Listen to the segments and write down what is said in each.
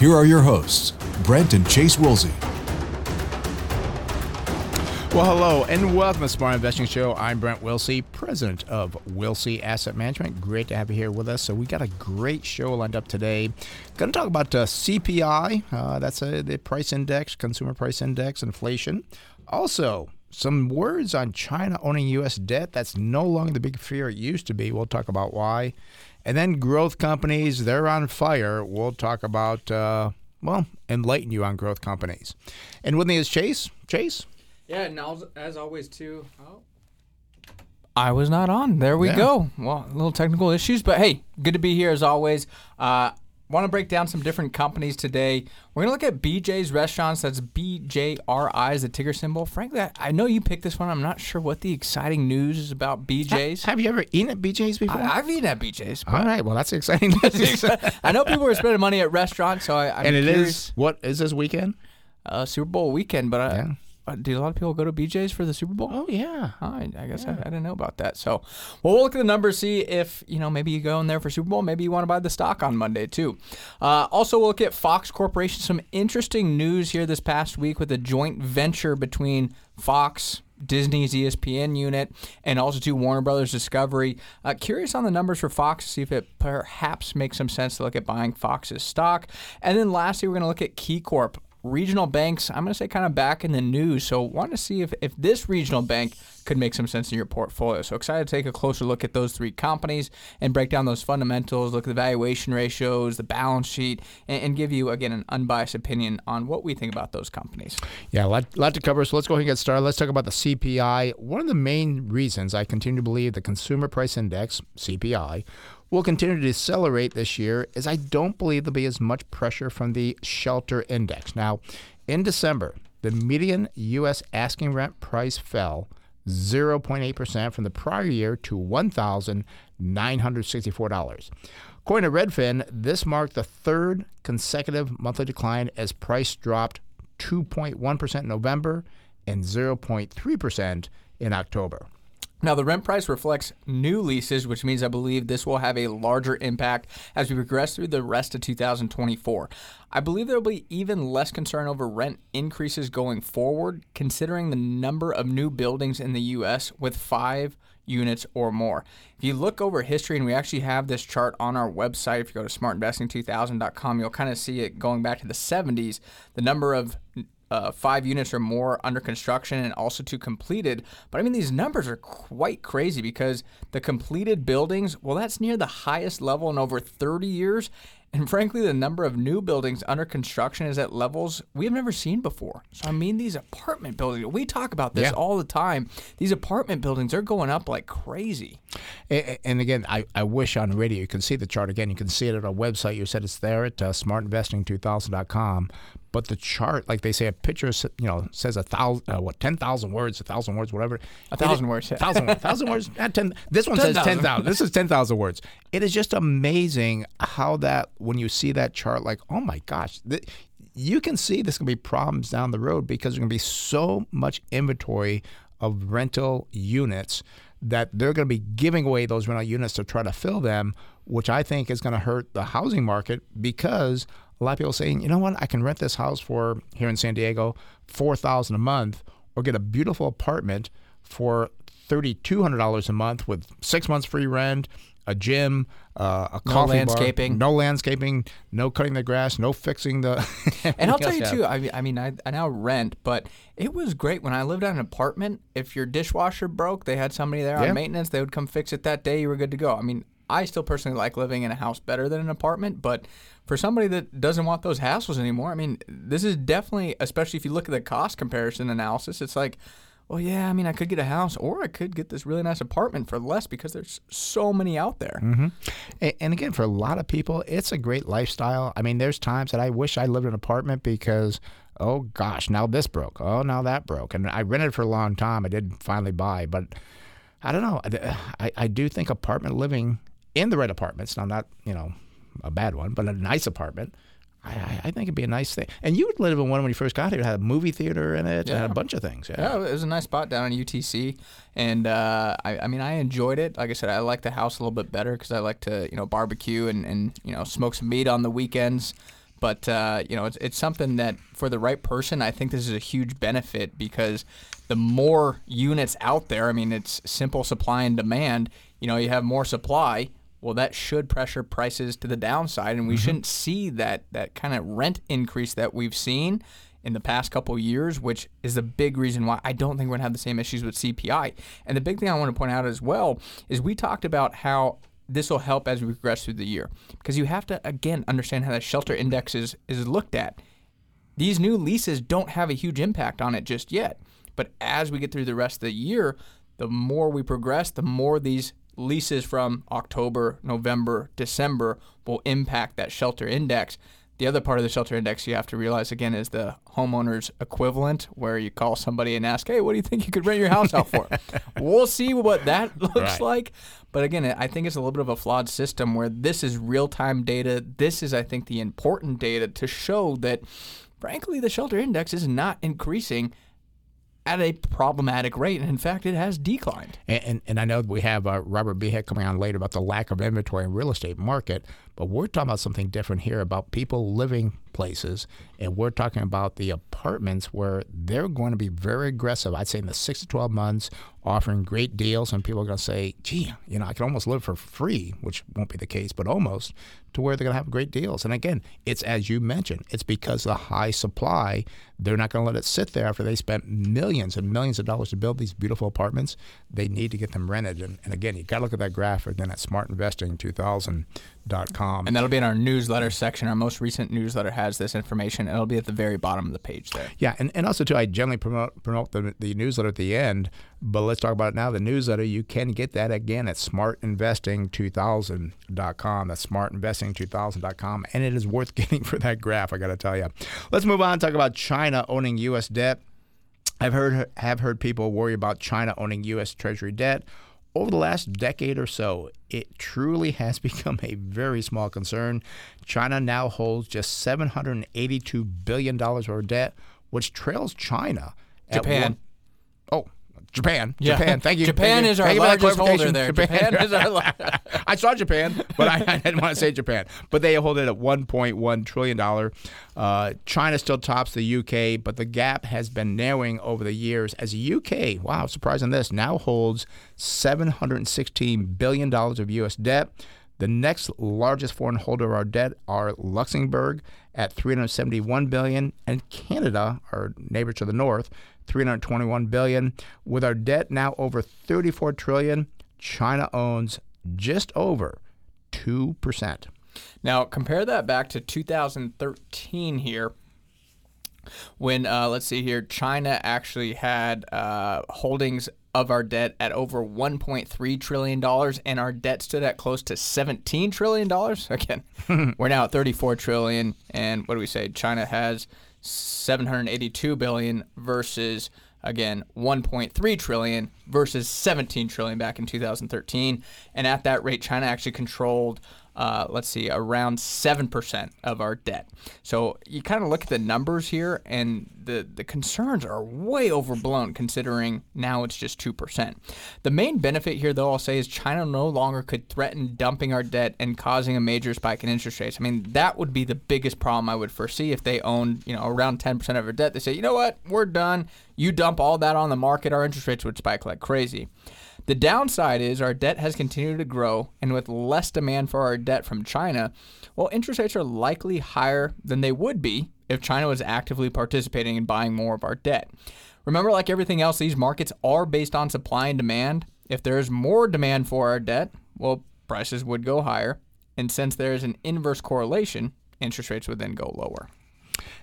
here are your hosts, Brent and Chase Wilsey. Well, hello and welcome to Smart Investing Show. I'm Brent Wilsey, president of Wilsey Asset Management. Great to have you here with us. So we got a great show lined up today. Going to talk about uh, CPI. Uh, that's a, the price index, consumer price index, inflation. Also, some words on China owning U.S. debt. That's no longer the big fear it used to be. We'll talk about why. And then growth companies, they're on fire. We'll talk about, uh, well, enlighten you on growth companies. And with me is Chase. Chase? Yeah, and as, as always, too. Oh. I was not on. There we Yeah. go. Well, a little technical issues, but hey, good to be here as always. Uh, Want to break down some different companies today. We're gonna look at BJ's Restaurants. That's BJRI is the ticker symbol. Frankly, I, I know you picked this one. I'm not sure what the exciting news is about BJ's. Have you ever eaten at BJ's before? I, I've eaten at BJ's. All right. Well, that's exciting. I know people are spending money at restaurants, so I, I'm and it is curious. what is this weekend? uh, Super Bowl weekend. But I, Yeah. Uh, do a lot of people go to BJ's for the Super Bowl? Oh yeah. I, I guess I, I didn't know about that. So, well, we'll look at the numbers, see if you know maybe you go in there for Super Bowl, maybe you want to buy the stock on Monday too. Uh, also, we'll look at Fox Corporation. Some interesting news here this past week with a joint venture between Fox. Disney's ESPN unit, and also to Warner Brothers Discovery. Uh, curious on the numbers for Fox to see if it perhaps makes some sense to look at buying Fox's stock. And then lastly, we're going to look at KeyCorp regional banks, I'm going to say kind of back in the news. So, want to see if, if this regional bank could make some sense in your portfolio. So, excited to take a closer look at those three companies and break down those fundamentals, look at the valuation ratios, the balance sheet, and, and give you, again, an unbiased opinion on what we think about those companies. Yeah, a lot, lot to cover. So let's go ahead and get started. Let's talk about the CPI. One of the main reasons I continue to believe the Consumer Price Index, CPI, will continue to decelerate this year as I don't believe there'll be as much pressure from the shelter index. Now, in December, the median U.S. asking rent price fell 0.8% from the prior year to $1,964. According to Redfin, this marked the third consecutive monthly decline as price dropped 2.1% in November and 0.3% in October. Now, the rent price reflects new leases, which means I believe this will have a larger impact as we progress through the rest of 2024. I believe there will be even less concern over rent increases going forward, considering the number of new buildings in the U.S. with five units or more. If you look over history, and we actually have this chart on our website, if you go to smartinvesting2000.com, you'll kind of see it going back to the 70s, the number of uh, five units or more under construction and also two completed. But I mean, these numbers are quite crazy because the completed buildings, well, that's near the highest level in over 30 years. And frankly, the number of new buildings under construction is at levels we have never seen before. So, I mean, these apartment buildings, we talk about this Yeah. all the time. These apartment buildings are going up like crazy. A- a- And again, I, I wish on radio you can see the chart again. You can see it at our website. You said it's there at uh, smartinvesting2000.com. But the chart, like they say, a picture, you know, says a thousand, uh, what, ten thousand words, a thousand words, whatever. A thousand words, yeah. thousand, thousand words. Not ten. This one says 10,000. ten thousand. This is ten thousand words. It is just amazing how that when you see that chart, like, oh my gosh, th- you can see there's going to be problems down the road because there's going to be so much inventory of rental units that they're going to be giving away those rental units to try to fill them, which I think is going to hurt the housing market because a lot of people saying, you know what, I can rent this house for here in San Diego four thousand a month, or get a beautiful apartment for thirty two hundred dollars a month with six months free rent, a gym, uh, a No coffee bar, landscaping. no landscaping, no cutting the grass, no fixing the. And I'll tell you too. I mean, I mean, I, I now rent, but it was great when I lived at an apartment. If your dishwasher broke, they had somebody there Yeah. on maintenance. They would come fix it that day. You were good to go. I mean, I still personally like living in a house better than an apartment, but for somebody that doesn't want those hassles anymore, I mean, this is definitely, especially if you look at the cost comparison analysis, it's like, well, yeah, I mean, I could get a house or I could get this really nice apartment for less because there's so many out there. Mm-hmm. And, again, for a lot of people, it's a great lifestyle. I mean, there's times that I wish I lived in an apartment because, oh gosh, now this broke. Oh, now that broke. And I rented for a long time. I did finally buy, but I don't know. I, I do think apartment living in the right apartments, now not, you know, a bad one, but a nice apartment – I, I, think it'd be a nice thing. And you would live in one when you first got here. It had a movie theater in it yeah. and a bunch of things. Yeah. yeah, it was a nice spot down in UTC, and uh, I, I, mean, I enjoyed it. Like I said, I like the house a little bit better because I like to, you know, barbecue and, and you know smoke some meat on the weekends. But uh, you know, it's it's something that for the right person, I think this is a huge benefit because the more units out there, I mean, it's simple supply and demand. You know, you have more supply well, that should pressure prices to the downside, and we mm-hmm. shouldn't see that that kind of rent increase that we've seen in the past couple years, which is a big reason why I don't think we're gonna have the same issues with CPI. And the big thing I want to point out as well is we talked about how this will help as we progress through the year because you have to again understand how the shelter index is, is looked at. These new leases don't have a huge impact on it just yet, but as we get through the rest of the year, the more we progress, the more these leases from October, November, December will impact that shelter index. The other part of the shelter index you have to realize again is the homeowner's equivalent, where you call somebody and ask, "Hey, what do you think you could rent your house out for?" we'll see what that looks right. like. But again, I think it's a little bit of a flawed system where this is real-time data. This is, I think, the important data to show that, frankly, the shelter index is not increasing at a problematic rate. And in fact, it has declined. And, and, and I know we have uh, Robert Beheck coming on later about the lack of inventory in real estate market, but we're talking about something different here about people living places. And we're talking about the apartments where they're going to be very aggressive. I'd say in the six to 12 months, offering great deals. And people are going to say, gee, you know, I can almost live for free, which won't be the case, but almost to where they're going to have great deals. And again, it's as you mentioned, it's because of the high supply, they're not going to let it sit there after they spent millions and millions of dollars to build these beautiful apartments. They need to get them rented. And, and again, you got to look at that graph again at Smart Investing 2000 com. And that'll be in our newsletter section. Our most recent newsletter has this information. It'll be at the very bottom of the page there. Yeah, and, and also too, I generally promote promote the, the newsletter at the end, but let's talk about it now. The newsletter, you can get that again at smartinvesting2000.com. That's smartinvesting2000.com, and it is worth getting for that graph. I got to tell you. Let's move on and talk about China owning U.S. debt. I've heard have heard people worry about China owning U.S. Treasury debt over the last decade or so, it truly has become a very small concern. China now holds just $782 billion worth of debt, which trails China. Japan. One, Japan. Yeah. Japan. Thank you. Japan Thank is our largest holder there. Japan, Japan is our. I saw Japan, but I, I, didn't want to say Japan. But they hold it at 1.1 trillion dollar. Uh, China still tops the UK, but the gap has been narrowing over the years as the UK. Wow, surprising this now holds 716 billion dollars of U.S. debt. The next largest foreign holder of our debt are Luxembourg at 371 billion and Canada, our neighbor to the north, 321 billion. With our debt now over 34 trillion, China owns just over 2%. Now, compare that back to 2013 here when uh, let's see here, China actually had uh, holdings of our debt at over 1.3 trillion dollars, and our debt stood at close to 17 trillion dollars. Again, we're now at 34 trillion, and what do we say? China has 782 billion versus again 1.3 trillion versus 17 trillion back in 2013 and at that rate china actually controlled uh, let's see, around 7% of our debt. So you kind of look at the numbers here, and the, the concerns are way overblown considering now it's just 2%. The main benefit here, though, I'll say, is China no longer could threaten dumping our debt and causing a major spike in interest rates. I mean, that would be the biggest problem I would foresee if they owned, you know, around 10% of our debt. They say, you know what, we're done. You dump all that on the market, our interest rates would spike like crazy. The downside is our debt has continued to grow, and with less demand for our debt from China, well, interest rates are likely higher than they would be if China was actively participating in buying more of our debt. Remember, like everything else, these markets are based on supply and demand. If there's more demand for our debt, well, prices would go higher. And since there is an inverse correlation, interest rates would then go lower.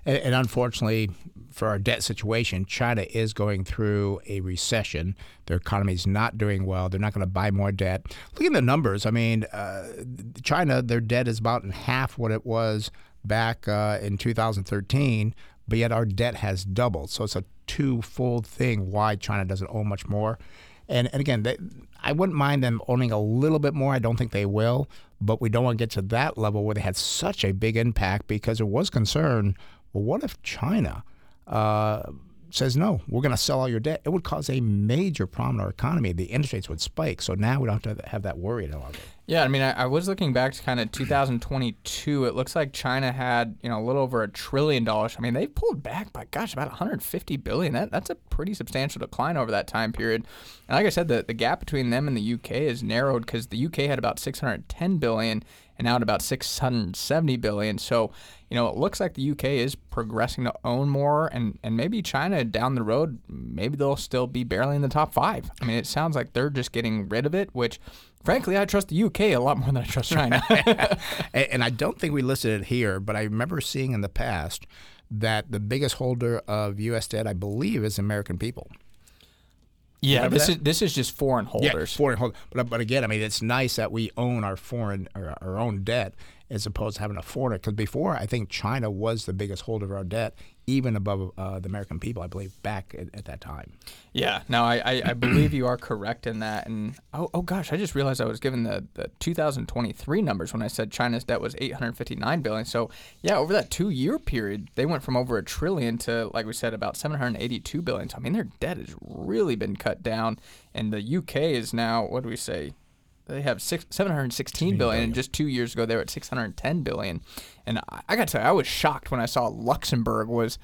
And unfortunately, for our debt situation, China is going through a recession. Their economy is not doing well. They're not going to buy more debt. Look at the numbers. I mean, uh, China, their debt is about half what it was back uh, in 2013, but yet our debt has doubled. So it's a twofold thing why China doesn't owe much more. And, and again, they, I wouldn't mind them owning a little bit more. I don't think they will, but we don't want to get to that level where they had such a big impact because there was concern. Well, what if China uh, says no, we're going to sell all your debt? It would cause a major problem in our economy. The interest rates would spike. So now we don't have to have that worry any longer. Yeah, I mean, I, I, was looking back to kind of 2022. It looks like China had, you know, a little over a trillion dollars. I mean, they pulled back by, gosh, about 150 billion. That that's a pretty substantial decline over that time period. And like I said, the, the gap between them and the UK is narrowed because the UK had about 610 billion and now at about 670 billion. So, you know, it looks like the UK is progressing to own more, and and maybe China down the road, maybe they'll still be barely in the top five. I mean, it sounds like they're just getting rid of it, which Frankly, I trust the UK a lot more than I trust China. and I don't think we listed it here, but I remember seeing in the past that the biggest holder of U.S. debt, I believe, is American people. Yeah, Remember this that? is this is just foreign holders. Yeah, foreign holders. But but again, I mean, it's nice that we own our foreign our, our own debt as opposed to having a foreigner. Because before, I think China was the biggest holder of our debt, even above uh, the American people, I believe, back at, at that time. Yeah, no, I, I, I, believe you are correct in that. And oh, oh gosh, I just realized I was given the, the 2023 numbers when I said China's debt was 859 billion. So yeah, over that two year period, they went from over a trillion to, like we said, about 782 billion. So I mean, their debt has really been cut down. And the UK is now, what do we say? They have six, 716 billion, billion, and just two years ago they were at 610 billion. And I, I got to tell you, I was shocked when I saw Luxembourg was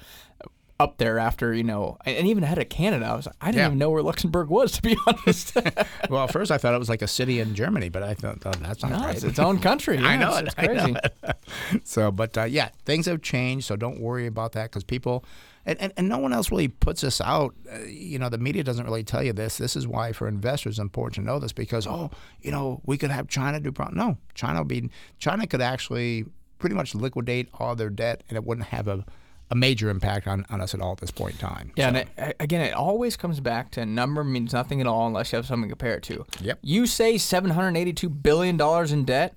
up there after you know, and even ahead of Canada. I was like, I didn't yeah. even know where Luxembourg was to be honest. well, first I thought it was like a city in Germany, but I thought, thought that's not no, right. It's its own country. Yeah, I know it's, it's crazy. Know it. so, but uh, yeah, things have changed, so don't worry about that because people and, and, and no one else really puts this out. Uh, you know, the media doesn't really tell you this. This is why for investors it's important to know this because oh, you know, we could have China do problem. No, China would be China could actually pretty much liquidate all their debt and it wouldn't have a a major impact on, on us at all at this point in time. Yeah, so. and it, again, it always comes back to a number means nothing at all unless you have something to compare it to. Yep. You say seven hundred eighty-two billion dollars in debt.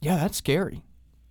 Yeah, that's scary.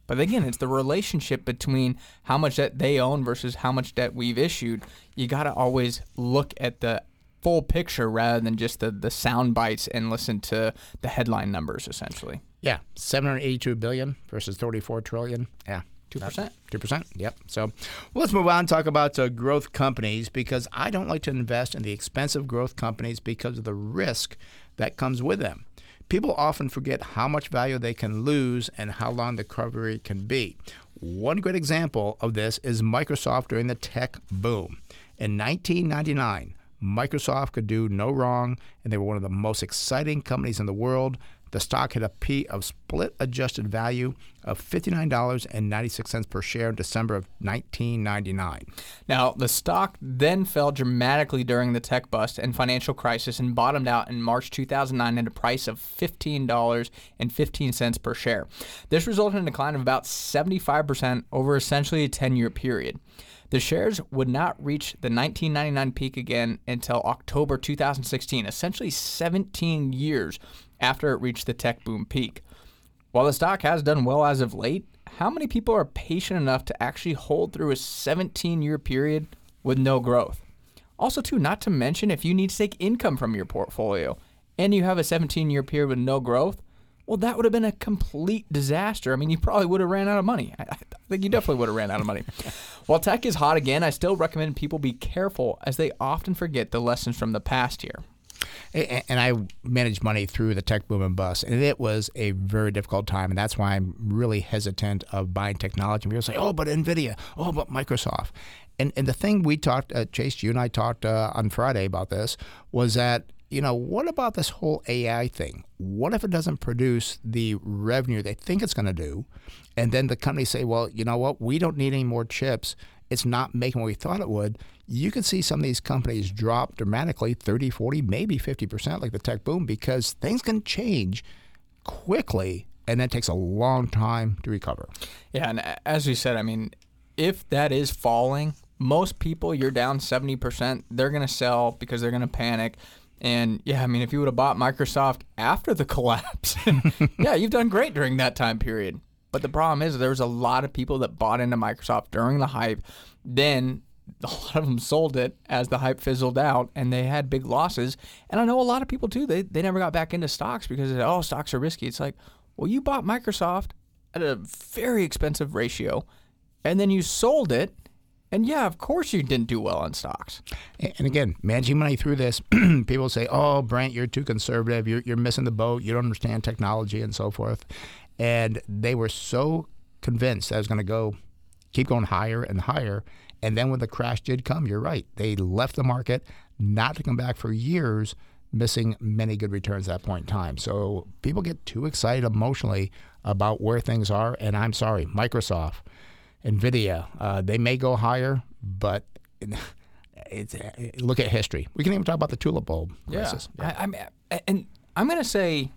But again, it's the relationship between how much debt they own versus how much debt we've issued. You got to always look at the full picture rather than just the, the sound bites and listen to the headline numbers, essentially. Yeah, 782 billion versus 34 trillion. Yeah. 2%. 2%. Yep. So well, let's move on and talk about uh, growth companies because I don't like to invest in the expensive growth companies because of the risk that comes with them. People often forget how much value they can lose and how long the recovery can be. One great example of this is Microsoft during the tech boom. In 1999, Microsoft could do no wrong, and they were one of the most exciting companies in the world. The stock had a P of split adjusted value of $59.96 per share in December of 1999. Now, the stock then fell dramatically during the tech bust and financial crisis and bottomed out in March 2009 at a price of $15.15 per share. This resulted in a decline of about 75% over essentially a 10 year period. The shares would not reach the 1999 peak again until October 2016, essentially 17 years after it reached the tech boom peak. While the stock has done well as of late, how many people are patient enough to actually hold through a 17 year period with no growth? Also, too, not to mention if you need to take income from your portfolio and you have a 17 year period with no growth, well, that would have been a complete disaster. I mean, you probably would have ran out of money. I, think you definitely would have ran out of money. While tech is hot again, I still recommend people be careful as they often forget the lessons from the past year and I managed money through the tech boom and bust, and it was a very difficult time, and that's why I'm really hesitant of buying technology. And people say, "Oh, but Nvidia, oh, but Microsoft," and and the thing we talked, uh, Chase, you and I talked uh, on Friday about this was that you know, what about this whole AI thing? What if it doesn't produce the revenue they think it's going to do? And then the companies say, well, you know what? We don't need any more chips it's not making what we thought it would, you could see some of these companies drop dramatically 30, 40, maybe 50%, like the tech boom, because things can change quickly and then it takes a long time to recover. Yeah, and as you said, I mean, if that is falling, most people, you're down 70%, they're going to sell because they're going to panic. And yeah, I mean, if you would have bought Microsoft after the collapse, yeah, you've done great during that time period. But the problem is, there was a lot of people that bought into Microsoft during the hype. Then a lot of them sold it as the hype fizzled out and they had big losses. And I know a lot of people too, they, they never got back into stocks because said, oh, stocks are risky. It's like, well, you bought Microsoft at a very expensive ratio and then you sold it. And yeah, of course you didn't do well on stocks. And again, managing money through this, people say, oh, Brent, you're too conservative. You're, you're missing the boat. You don't understand technology and so forth. And they were so convinced that I was going to go keep going higher and higher and then when the crash did come, you're right. They left the market not to come back for years, missing many good returns at that point in time. So people get too excited emotionally about where things are. And I'm sorry, Microsoft, NVIDIA, uh, they may go higher, but. It's, look at history. We can even talk about the tulip bulb crisis. Yeah, I, I and I'm going to say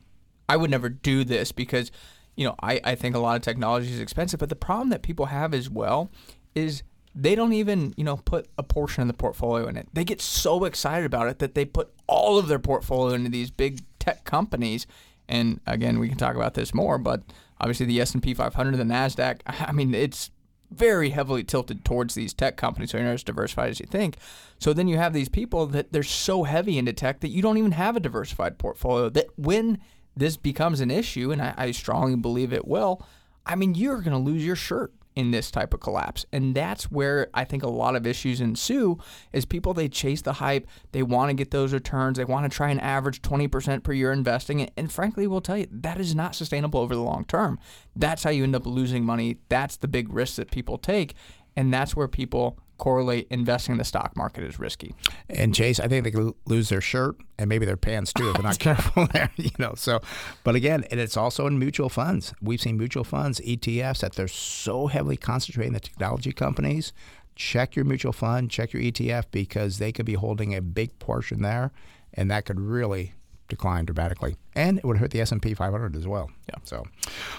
I would never do this because, you know, I, I think a lot of technology is expensive. But the problem that people have as well is they don't even you know put a portion of the portfolio in it. They get so excited about it that they put all of their portfolio into these big tech companies. And again, we can talk about this more, but obviously the S and P 500, the Nasdaq. I mean, it's very heavily tilted towards these tech companies, so you're not as diversified as you think. So then you have these people that they're so heavy into tech that you don't even have a diversified portfolio. That when this becomes an issue, and I, I strongly believe it will, I mean, you're going to lose your shirt in this type of collapse. And that's where I think a lot of issues ensue is people they chase the hype, they want to get those returns, they want to try and average 20% per year investing and frankly we'll tell you that is not sustainable over the long term. That's how you end up losing money. That's the big risk that people take and that's where people correlate investing in the stock market is risky. And Chase, I think they could lose their shirt and maybe their pants too if they're not careful there. You know, so but again, and it's also in mutual funds. We've seen mutual funds, ETFs, that they're so heavily concentrated in the technology companies. Check your mutual fund, check your ETF because they could be holding a big portion there, and that could really decline dramatically, and it would hurt the S and P 500 as well. Yeah. So,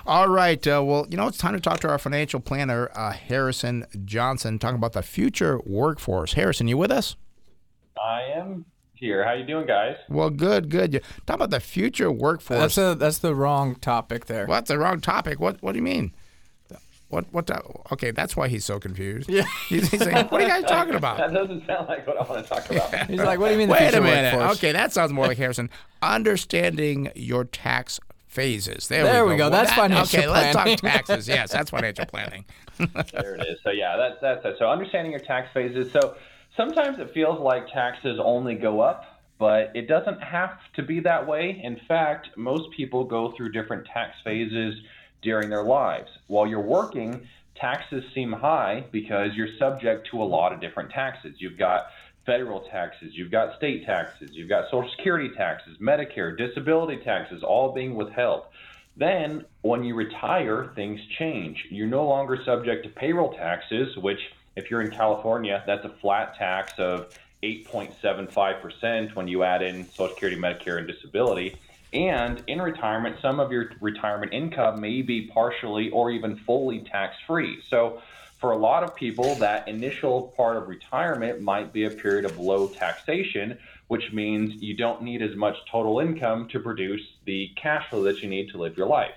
all right. Uh, well, you know, it's time to talk to our financial planner, uh, Harrison Johnson, talking about the future workforce. Harrison, you with us? I am here. How you doing, guys? Well, good, good. Talk about the future workforce. That's a, that's the wrong topic there. What's the wrong topic? What What do you mean? What what? okay, that's why he's so confused. Yeah, he's, he's like, "What are you guys talking about?" that doesn't sound like what I want to talk about. Yeah. He's like, "What do you mean?" Wait a minute. Workforce? Okay, that sounds more like Harrison. Understanding your tax phases. There, there we, go. go. That's well, that, financial okay, planning. let's talk taxes. Yes, that's financial planning. there it is. So yeah, that's that's it. So understanding your tax phases. So sometimes it feels like taxes only go up, but it doesn't have to be that way. In fact, most people go through different tax phases during their lives. While you're working, taxes seem high because you're subject to a lot of different taxes. You've got federal taxes, you've got state taxes, you've got Social Security taxes, Medicare, disability taxes, all being withheld. Then, when you retire, things change. You're no longer subject to payroll taxes, which, if you're in California, that's a flat tax of 8.75% when you add in Social Security, Medicare, and disability. And in retirement, some of your retirement income may be partially or even fully tax free. So, for a lot of people, that initial part of retirement might be a period of low taxation, which means you don't need as much total income to produce the cash flow that you need to live your life.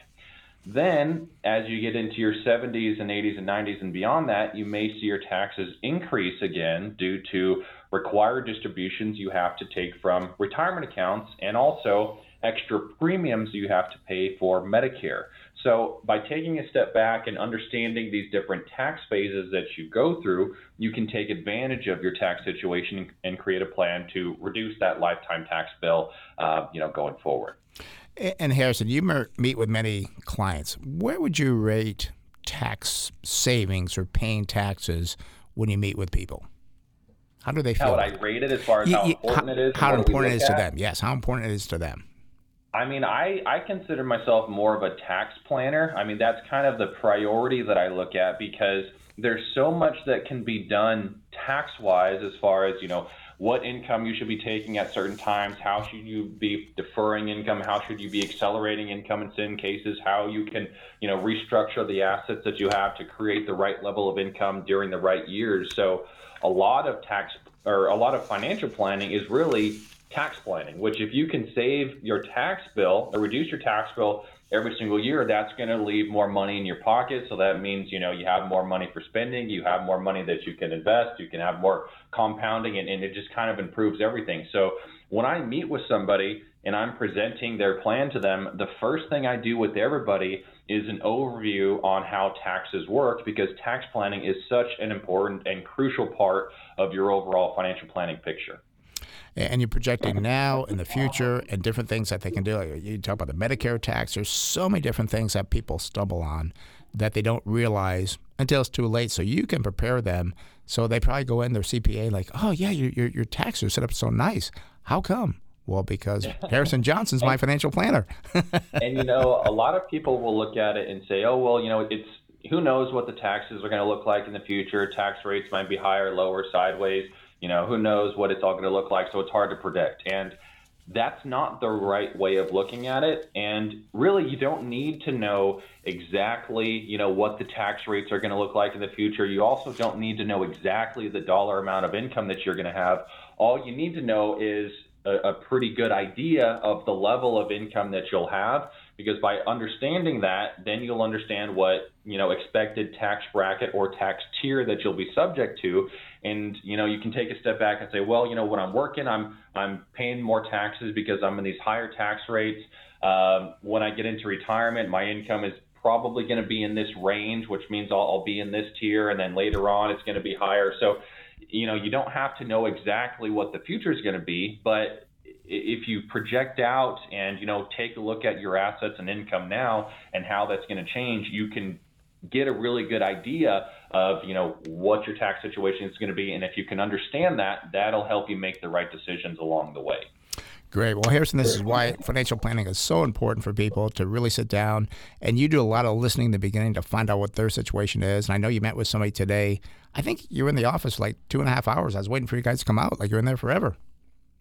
Then, as you get into your 70s and 80s and 90s and beyond that, you may see your taxes increase again due to required distributions you have to take from retirement accounts and also extra premiums you have to pay for Medicare. So, by taking a step back and understanding these different tax phases that you go through, you can take advantage of your tax situation and create a plan to reduce that lifetime tax bill, uh, you know, going forward. And Harrison, you meet with many clients. Where would you rate tax savings or paying taxes when you meet with people? How do they feel? How would I rate it as far as you, how important how, it is? How important it is at? to them? Yes, how important it is to them. I mean, I, I consider myself more of a tax planner. I mean, that's kind of the priority that I look at because there's so much that can be done tax wise as far as, you know, what income you should be taking at certain times, how should you be deferring income, how should you be accelerating income in some cases, how you can, you know, restructure the assets that you have to create the right level of income during the right years. So a lot of tax or a lot of financial planning is really tax planning, which if you can save your tax bill or reduce your tax bill every single year, that's going to leave more money in your pocket. So that means, you know, you have more money for spending, you have more money that you can invest, you can have more compounding, and, and it just kind of improves everything. So when I meet with somebody and I'm presenting their plan to them, the first thing I do with everybody is an overview on how taxes work because tax planning is such an important and crucial part of your overall financial planning picture and you're projecting now in the future and different things that they can do. You talk about the Medicare tax. There's so many different things that people stumble on that they don't realize until it's too late. So you can prepare them. So they probably go in their CPA like, oh yeah, your your, your tax are set up so nice. How come? Well, because Harrison Johnson's my financial planner. and you know, a lot of people will look at it and say, oh well, you know, it's who knows what the taxes are going to look like in the future. Tax rates might be higher, lower, sideways. You know, who knows what it's all going to look like, so it's hard to predict. And that's not the right way of looking at it. And really, you don't need to know exactly, you know, what the tax rates are going to look like in the future. You also don't need to know exactly the dollar amount of income that you're going to have. All you need to know is a, a pretty good idea of the level of income that you'll have because by understanding that then you'll understand what you know expected tax bracket or tax tier that you'll be subject to. And you know you can take a step back and say well you know when i'm working i'm i'm paying more taxes because i'm in these higher tax rates. Um, when i get into retirement my income is probably going to be in this range which means I'll, I'll be in this tier and then later on it's going to be higher. So you know you don't have to know exactly what the future is going to be but if you project out and you know take a look at your assets and income now and how that's going to change you can get a really good idea of you know what your tax situation is going to be and if you can understand that that'll help you make the right decisions along the way Great. Well, Harrison, this is why financial planning is so important for people to really sit down and you do a lot of listening in the beginning to find out what their situation is. And I know you met with somebody today. I think you were in the office like two and a half hours. I was waiting for you guys to come out. Like you're in there forever.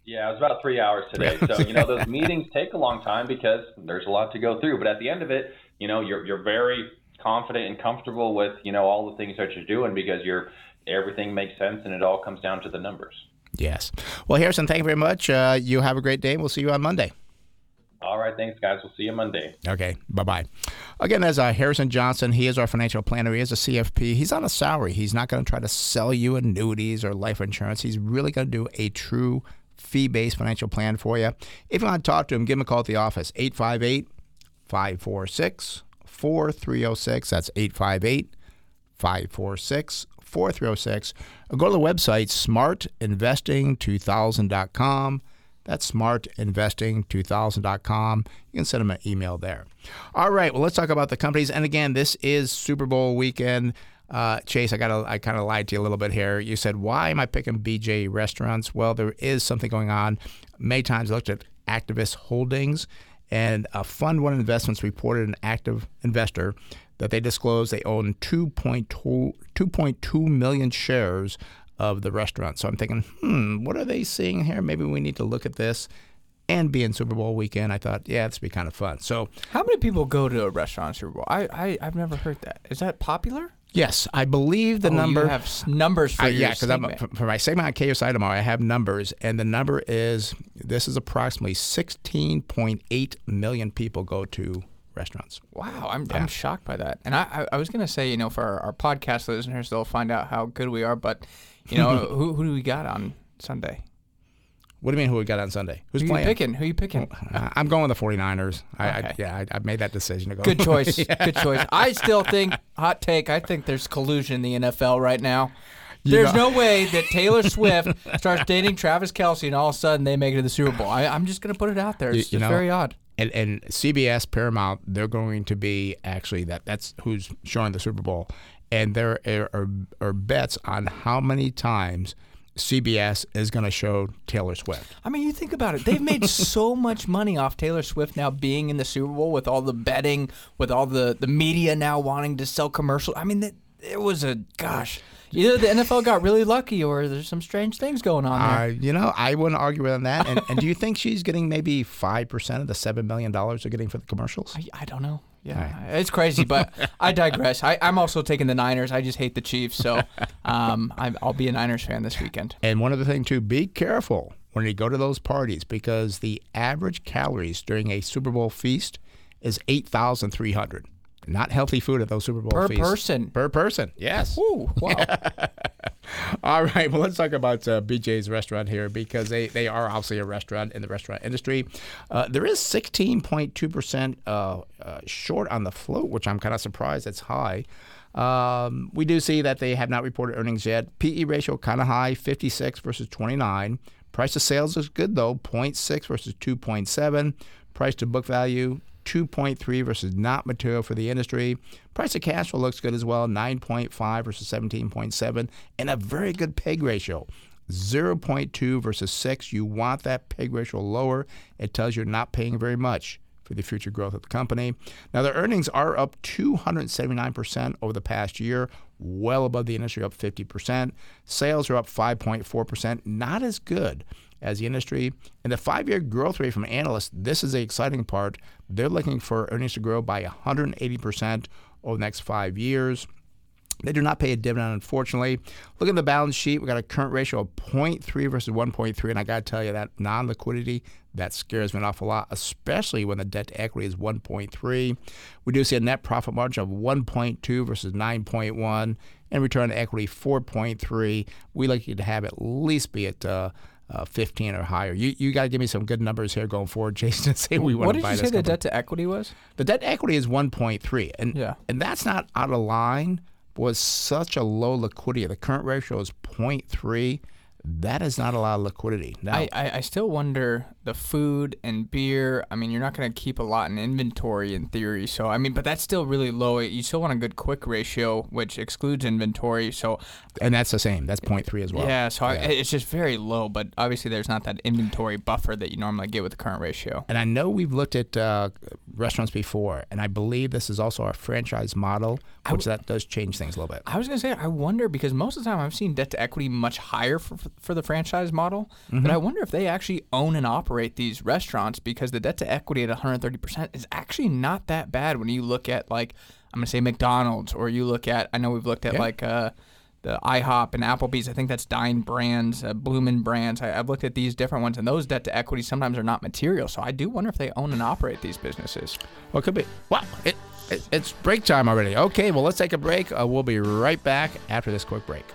Yeah, it was about three hours today. So you know those meetings take a long time because there's a lot to go through. But at the end of it, you know you're you're very confident and comfortable with you know all the things that you're doing because you're everything makes sense and it all comes down to the numbers. Yes. Well, Harrison, thank you very much. Uh, you have a great day. We'll see you on Monday. All right, thanks, guys. We'll see you Monday. Okay, bye bye. Again, as uh, Harrison Johnson, he is our financial planner. He is a CFP. He's on a salary. He's not going to try to sell you annuities or life insurance. He's really going to do a true fee based financial plan for you. If you want to talk to him, give him a call at the office 858 546 4306. That's 858 546 4306. Or go to the website smartinvesting2000.com. That's smartinvesting2000.com. You can send them an email there. All right, well, let's talk about the companies. And again, this is Super Bowl weekend. Uh, Chase, I got I kind of lied to you a little bit here. You said, "Why am I picking BJ restaurants?" Well, there is something going on. Many times I looked at Activist Holdings, and a Fund One Investments reported an active investor that they disclosed they own 2.2, 2.2 million shares of the restaurant. So I'm thinking, hmm, what are they seeing here? Maybe we need to look at this. And being Super Bowl weekend, I thought, yeah, this would be kind of fun. So, how many people go to a restaurant Super Bowl? I, I I've never heard that. Is that popular? Yes, I believe the oh, number. You have numbers for I, your yeah, because for my segment on KSI tomorrow, I have numbers, and the number is this is approximately 16.8 million people go to restaurants. Wow, I'm, yeah. I'm shocked by that. And I, I, I was going to say, you know, for our, our, podcast listeners, they'll find out how good we are. But, you know, who, who do we got on Sunday? What do you mean who we got on Sunday? Who's who playing? You picking? Who are you picking? I'm going with the 49ers. I, okay. I yeah, I, I, made that decision to go. Good choice. yeah. Good choice. I still think hot take. I think there's collusion in the NFL right now. You there's know. no way that Taylor Swift starts dating Travis Kelce and all of a sudden they make it to the Super Bowl. I, am just going to put it out there. It's you, just know, very odd. And, and CBS, Paramount, they're going to be actually that. That's who's showing the Super Bowl, and there are, are, are bets on how many times CBS is going to show Taylor Swift. I mean, you think about it. They've made so much money off Taylor Swift now being in the Super Bowl with all the betting, with all the, the media now wanting to sell commercials. I mean, it was a, gosh, Either the NFL got really lucky, or there's some strange things going on there. Uh, you know, I wouldn't argue with on that. And, and do you think she's getting maybe five percent of the seven million dollars they're getting for the commercials? I, I don't know. Yeah, it's crazy, but I digress. I, I'm also taking the Niners. I just hate the Chiefs, so um, I'm, I'll be a Niners fan this weekend. And one other thing too, be careful when you go to those parties because the average calories during a Super Bowl feast is eight thousand three hundred. Not healthy food at those Super Bowl Per feasts. person. Per person, yes. Ooh, wow. All right, well, let's talk about uh, BJ's restaurant here because they, they are obviously a restaurant in the restaurant industry. Uh, there is 16.2% uh, uh, short on the float, which I'm kind of surprised it's high. Um, we do see that they have not reported earnings yet. PE ratio kind of high, 56 versus 29. Price to sales is good though, 0.6 versus 2.7. Price to book value, 2.3 versus not material for the industry. Price to cash flow looks good as well, 9.5 versus 17.7, and a very good peg ratio. 0.2 versus 6. You want that peg ratio lower. It tells you you're not paying very much for the future growth of the company. Now, their earnings are up 279% over the past year, well above the industry, up 50%. Sales are up 5.4%, not as good as the industry. And the five year growth rate from analysts, this is the exciting part. They're looking for earnings to grow by 180% over the next five years. They do not pay a dividend, unfortunately. Look at the balance sheet. We got a current ratio of 0.3 versus 1.3, and I got to tell you that non-liquidity that scares me an awful lot, especially when the debt to equity is 1.3. We do see a net profit margin of 1.2 versus 9.1, and return on equity 4.3. We like you to have at least be at uh, uh, 15 or higher. You you got to give me some good numbers here going forward, Jason. To say we want what to buy this. What did you say the debt to equity was? The debt to equity is 1.3, and Yeah. and that's not out of line. Was such a low liquidity. The current ratio is 0.3. That is not a lot of liquidity. Now, I, I, I still wonder the food and beer. I mean, you're not going to keep a lot in inventory in theory. So, I mean, but that's still really low. You still want a good quick ratio, which excludes inventory. So, and that's the same. That's 0.3 as well. yeah, so I, it's just very low. But obviously, there's not that inventory buffer that you normally get with the current ratio. And I know we've looked at uh, restaurants before, and I believe this is also our franchise model, which that does change things a little bit. I was gonna say I wonder because most of the time I've seen debt to equity much higher for, for the franchise model, but I wonder if they actually own and operate these restaurants because the debt to equity at 130 percent is actually not that bad when you look at like I'm gonna say McDonald's or you look at I know we've looked at Yeah. like uh, the IHOP and Applebee's. I think that's Dine Brands, uh, Bloomin' Brands. I, I've looked at these different ones, and those debt to equity sometimes are not material. So I do wonder if they own and operate these businesses. What could be? Wow, it, it, it's break time already. Okay, well, let's take a break. Uh, we'll be right back after this quick break.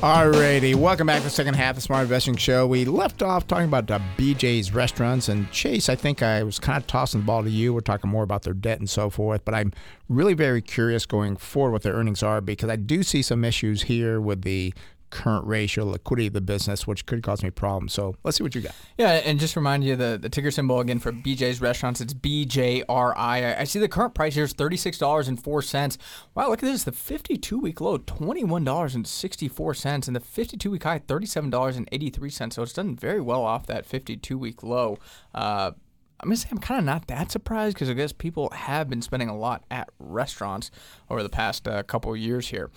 Alrighty, welcome back to the second half of the Smart Investing Show. We left off talking about uh, BJ's restaurants, and Chase, I think I was kind of tossing the ball to you. We're talking more about their debt and so forth, but I'm really very curious going forward what their earnings are because I do see some issues here with the current ratio, liquidity of the business, which could cause me problems. So let's see what you got. Yeah, and just remind you the, the ticker symbol again for BJ's restaurants. It's BJRI. I, see the current price here is thirty six dollars and four cents. Wow, look at this. The fifty two week low twenty one dollars and the fifty two week high thirty seven dollars and eighty three cents. So it's done very well off that fifty two week low. Uh, I'm gonna say I'm kind of not that surprised because I guess people have been spending a lot at restaurants over the past uh, couple of years here.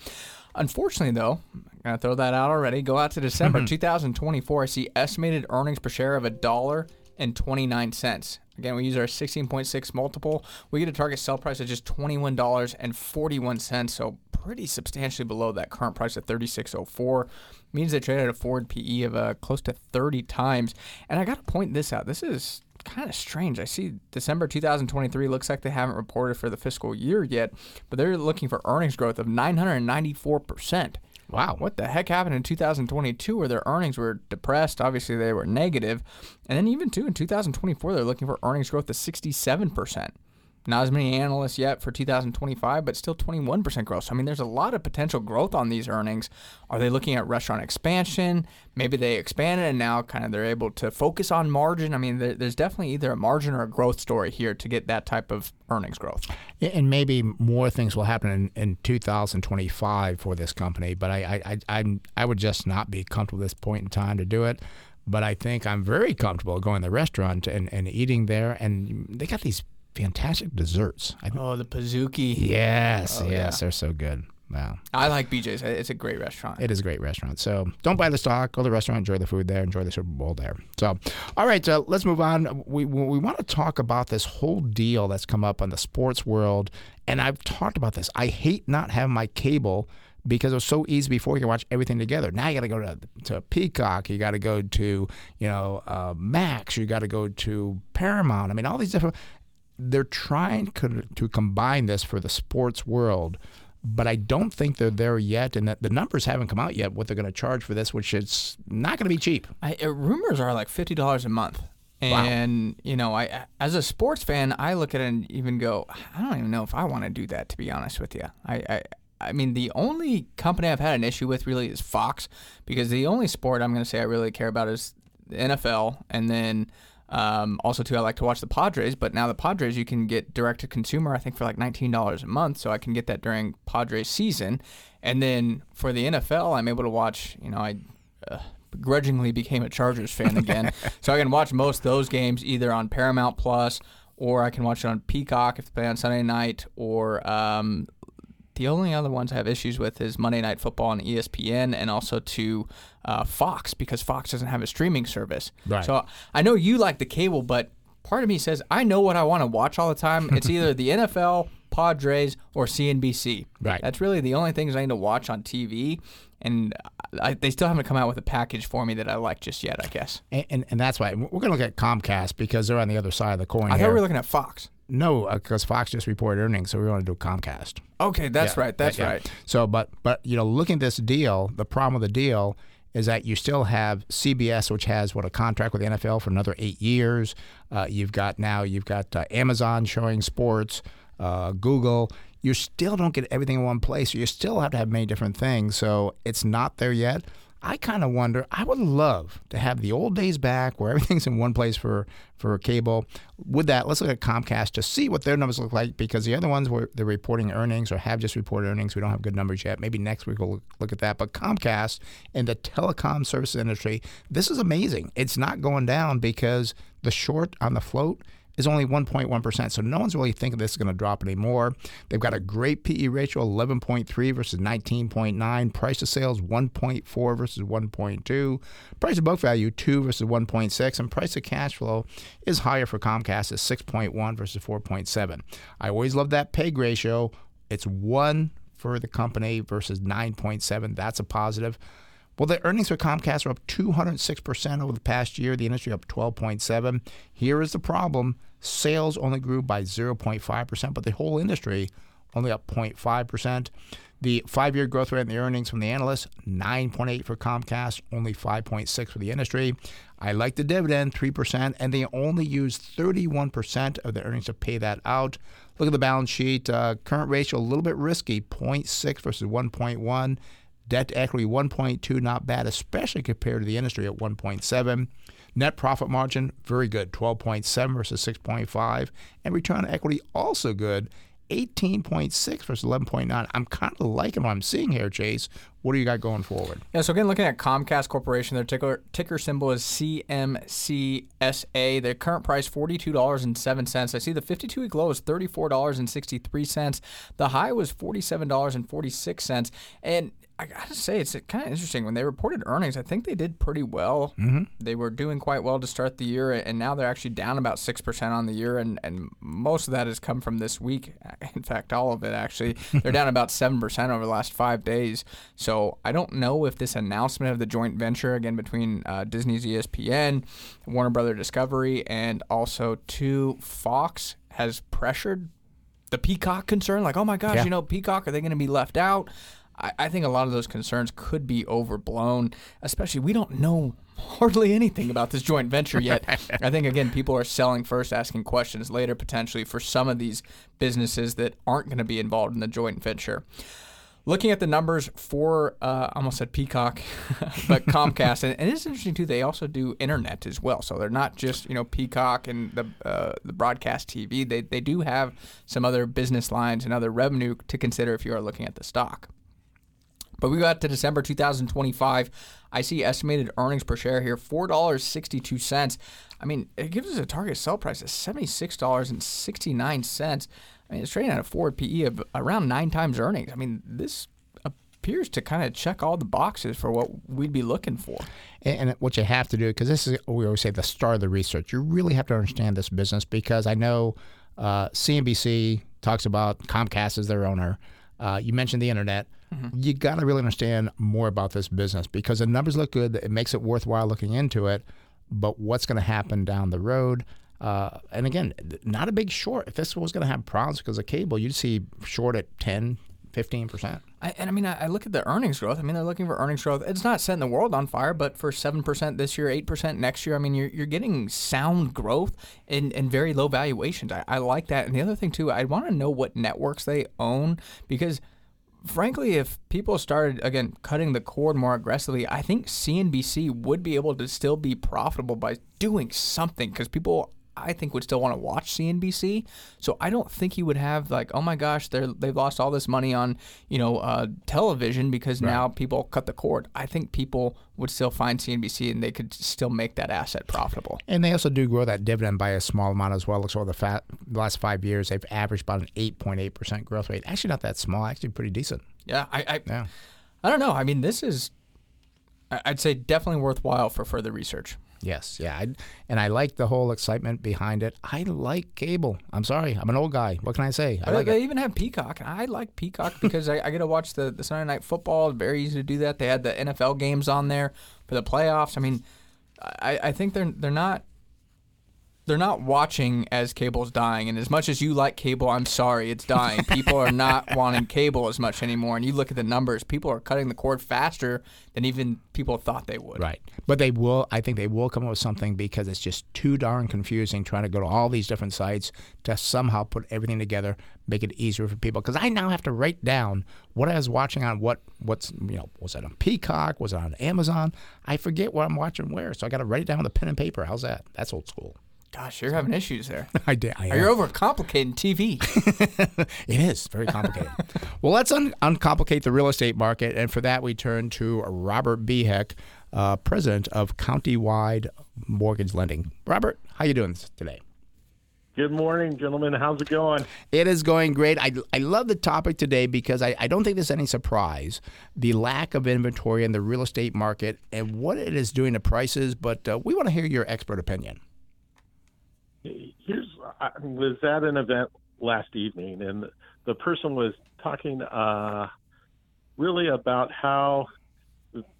Unfortunately, though, I'm gonna throw that out already. Go out to December 2024. I see estimated earnings per share of a dollar and 29 cents. Again, we use our 16.6 multiple. We get a target sell price of just $21.41, so pretty substantially below that current price of 36.04. Means they trade at a forward PE of uh, close to 30 times. And I got to point this out. This is kind of strange. I see December 2023 looks like they haven't reported for the fiscal year yet, but they're looking for earnings growth of 994%. Wow. What the heck happened in 2022 where their earnings were depressed? Obviously, they were negative. And then even too in 2024, they're looking for earnings growth of 67%. Not as many analysts yet for 2025, but still 21% growth. So, I mean, there's a lot of potential growth on these earnings. Are they looking at restaurant expansion? Maybe they expanded and now kind of they're able to focus on margin. I mean, there, there's definitely either a margin or a growth story here to get that type of earnings growth. And maybe more things will happen in, in 2025 for this company, but I, I, I, I, I would just not be comfortable at this point in time to do it. But I think I'm very comfortable going to the restaurant and, and eating there. And they got these fantastic desserts. I, Oh, the Pizookie. yes, Oh, yes, yeah. they're so good. Wow. I like BJ's. It's a great restaurant. It is a great restaurant. So don't buy the stock. Go to the restaurant, enjoy the food there, enjoy the Super Bowl there. So, all right, uh, let's move on. We, we want to talk about this whole deal that's come up on the sports world. And I've talked about this. I hate not having my cable because it was so easy before you could watch everything together. Now you got to go to, to Peacock. You got to go to, you know, uh, Max. You got to go to Paramount. I mean, all these different. They're trying to, to combine this for the sports world but I don't think they're there yet, and that the numbers haven't come out yet. What they're going to charge for this, which is not going to be cheap. I, uh, rumors are like fifty dollars a month, and you know, I as a sports fan, I look at it and even go, I don't even know if I want to do that. To be honest with you, I, I I mean, the only company I've had an issue with really is Fox, because the only sport I'm going to say I really care about is the NFL, and then. Um, also, too, I like to watch the Padres, but now the Padres you can get direct to consumer, I think, for like $19 a month. So I can get that during Padres season. And then for the NFL, I'm able to watch, you know, I uh, begrudgingly became a Chargers fan again. so I can watch most of those games either on Paramount Plus or I can watch it on Peacock if they play on Sunday night or um, the only other ones I have issues with is Monday Night Football on ESPN and also to uh, Fox because Fox doesn't have a streaming service. Right. So I know you like the cable, but part of me says I know what I want to watch all the time. It's either the NFL, Padres, or CNBC. Right. That's really the only things I need to watch on TV. And I, they still haven't come out with a package for me that I like just yet, I guess. And, and, and that's why we're going to look at Comcast because they're on the other side of the coin I here. thought we were looking at Fox. no, because Fox just reported earnings, so we want to do Comcast. Okay, that's Yeah, right. That's yeah. right. So, but but you know, looking at this deal, the problem with the deal is that you still have CBS, which has what a contract with the NFL for another eight years. Uh, you've got now you've got uh, Amazon showing sports, uh, Google. You still don't get everything in one place. You still have to have many different things. So it's not there yet. I kind of wonder. I would love to have the old days back, where everything's in one place for for cable. With that, let's look at Comcast to see what their numbers look like because the other ones were they're reporting earnings or have just reported earnings. We don't have good numbers yet. Maybe next week we'll look, at that. But Comcast in the telecom services industry, this is amazing. It's not going down because the short on the float is only 1.1%. So no one's really thinking this is going to drop anymore. They've got a great PE ratio, 11.3 versus 19.9. Price to sales, 1.4 versus 1.2. Price to book value, 2 versus 1.6. And price to cash flow is higher for Comcast at 6.1 versus 4.7. I always love that PEG ratio. It's 1 for the company versus 9.7. That's a positive. Well, the earnings for Comcast are up 206% over the past year. The industry up 12.7. Here is the problem: sales only grew by 0.5%, but the whole industry only up 0.5%. The five-year growth rate in the earnings from the analysts 9.8 for Comcast, only 5.6 for the industry. I like the dividend 3%, and they only use 31% of the earnings to pay that out. Look at the balance sheet. Uh, current ratio a little bit risky, 0.6 versus 1.1. Debt to equity 1.2, not bad, especially compared to the industry at 1.7. Net profit margin, very good, 12.7 versus 6.5. And return on equity, also good, 18.6 versus 11.9. I'm kind of liking what I'm seeing here, Chase. What do you got going forward? Yeah, so again, looking at Comcast Corporation, their ticker, ticker symbol is CMCSA. Their current price $42.07. I see the 52 week low is $34.63. The high was $47.46. And I gotta say, it's kind of interesting. When they reported earnings, I think they did pretty well. Mm-hmm. They were doing quite well to start the year, and now they're actually down about 6% on the year. And, and most of that has come from this week. In fact, all of it actually. They're down about 7% over the last five days. So I don't know if this announcement of the joint venture, again, between uh, Disney's ESPN, Warner Brother Discovery, and also to Fox has pressured the Peacock concern. Like, oh my gosh, Yeah. you know, Peacock, are they going to be left out? I, I think a lot of those concerns could be overblown, especially we don't know hardly anything about this joint venture yet. I think again, people are selling first, asking questions later, potentially for some of these businesses that aren't going to be involved in the joint venture. Looking at the numbers for, uh, I almost said Peacock, but Comcast, and, and it's interesting too. They also do internet as well, so they're not just you know Peacock and the uh, the broadcast TV. They they do have some other business lines and other revenue to consider if you are looking at the stock. But we got to December 2025. I see estimated earnings per share here $4.62. I mean, it gives us a target sell price of $76.69. I mean, it's trading at a forward PE of around nine times earnings. I mean, this appears to kind of check all the boxes for what we'd be looking for. And, and what you have to do, because this is we always say the start of the research. You really have to understand this business because I know uh, CNBC talks about Comcast as their owner. Uh, you mentioned the internet. You got to really understand more about this business because the numbers look good. It makes it worthwhile looking into it. But what's going to happen down the road? Uh, and again, not a big short. If this was going to have problems because of cable, you'd see short at 10, 15%. I, and I mean, I, I look at the earnings growth. I mean, they're looking for earnings growth. It's not setting the world on fire, but for 7% this year, 8% next year, I mean, you're, you're getting sound growth and, and very low valuations. I, I like that. And the other thing, too, I want to know what networks they own because – frankly, if people started again cutting the cord more aggressively, I think CNBC would be able to still be profitable by doing something because people. I think would still want to watch CNBC, so I don't think he would have like, oh my gosh, they're they've lost all this money on you know uh, television because now people cut the cord. I think people would still find CNBC and they could still make that asset profitable. And they also do grow that dividend by a small amount as well. Looks over the, fat, the last five years, they've averaged about an 8.8% growth rate. Actually, not that small, actually pretty decent. Yeah, I I, Yeah. I don't know. I mean, this is I'd say definitely worthwhile for further research. Yes, yeah, I, and I like the whole excitement behind it. I like cable. I'm sorry, I'm an old guy. What can I say? I like they even have Peacock, and I like Peacock because I, I get to watch the, the Sunday night football. It's very easy to do that. They had the NFL games on there for the playoffs. I mean, I, I think they're they're not they're not watching as cable's dying. And as much as you like cable, I'm sorry, it's dying. People are not wanting cable as much anymore. And you look at the numbers, people are cutting the cord faster than even people thought they would. Right, but they will. I think they will come up with something because it's just too darn confusing trying to go to all these different sites to somehow put everything together, make it easier for people. Because I now have to write down what I was watching on what what's you know was it on Peacock, was it on Amazon? I forget what I'm watching where, so I got to write it down with a pen and paper. How's that? That's old school. Gosh, you're having issues there. I did. I Or You're overcomplicating TV. It is very complicated. well, let's un- uncomplicate the real estate market, and for that we turn to Robert Behek, uh, president of Countywide Mortgage Lending. Robert, how you doing today? Good morning, gentlemen. How's it going? It is going great. I, I love the topic today because I, I don't think there's any surprise the lack of inventory in the real estate market and what it is doing to prices. But uh, we want to hear your expert opinion. Here's I was at an event last evening, and the person was talking uh, really about how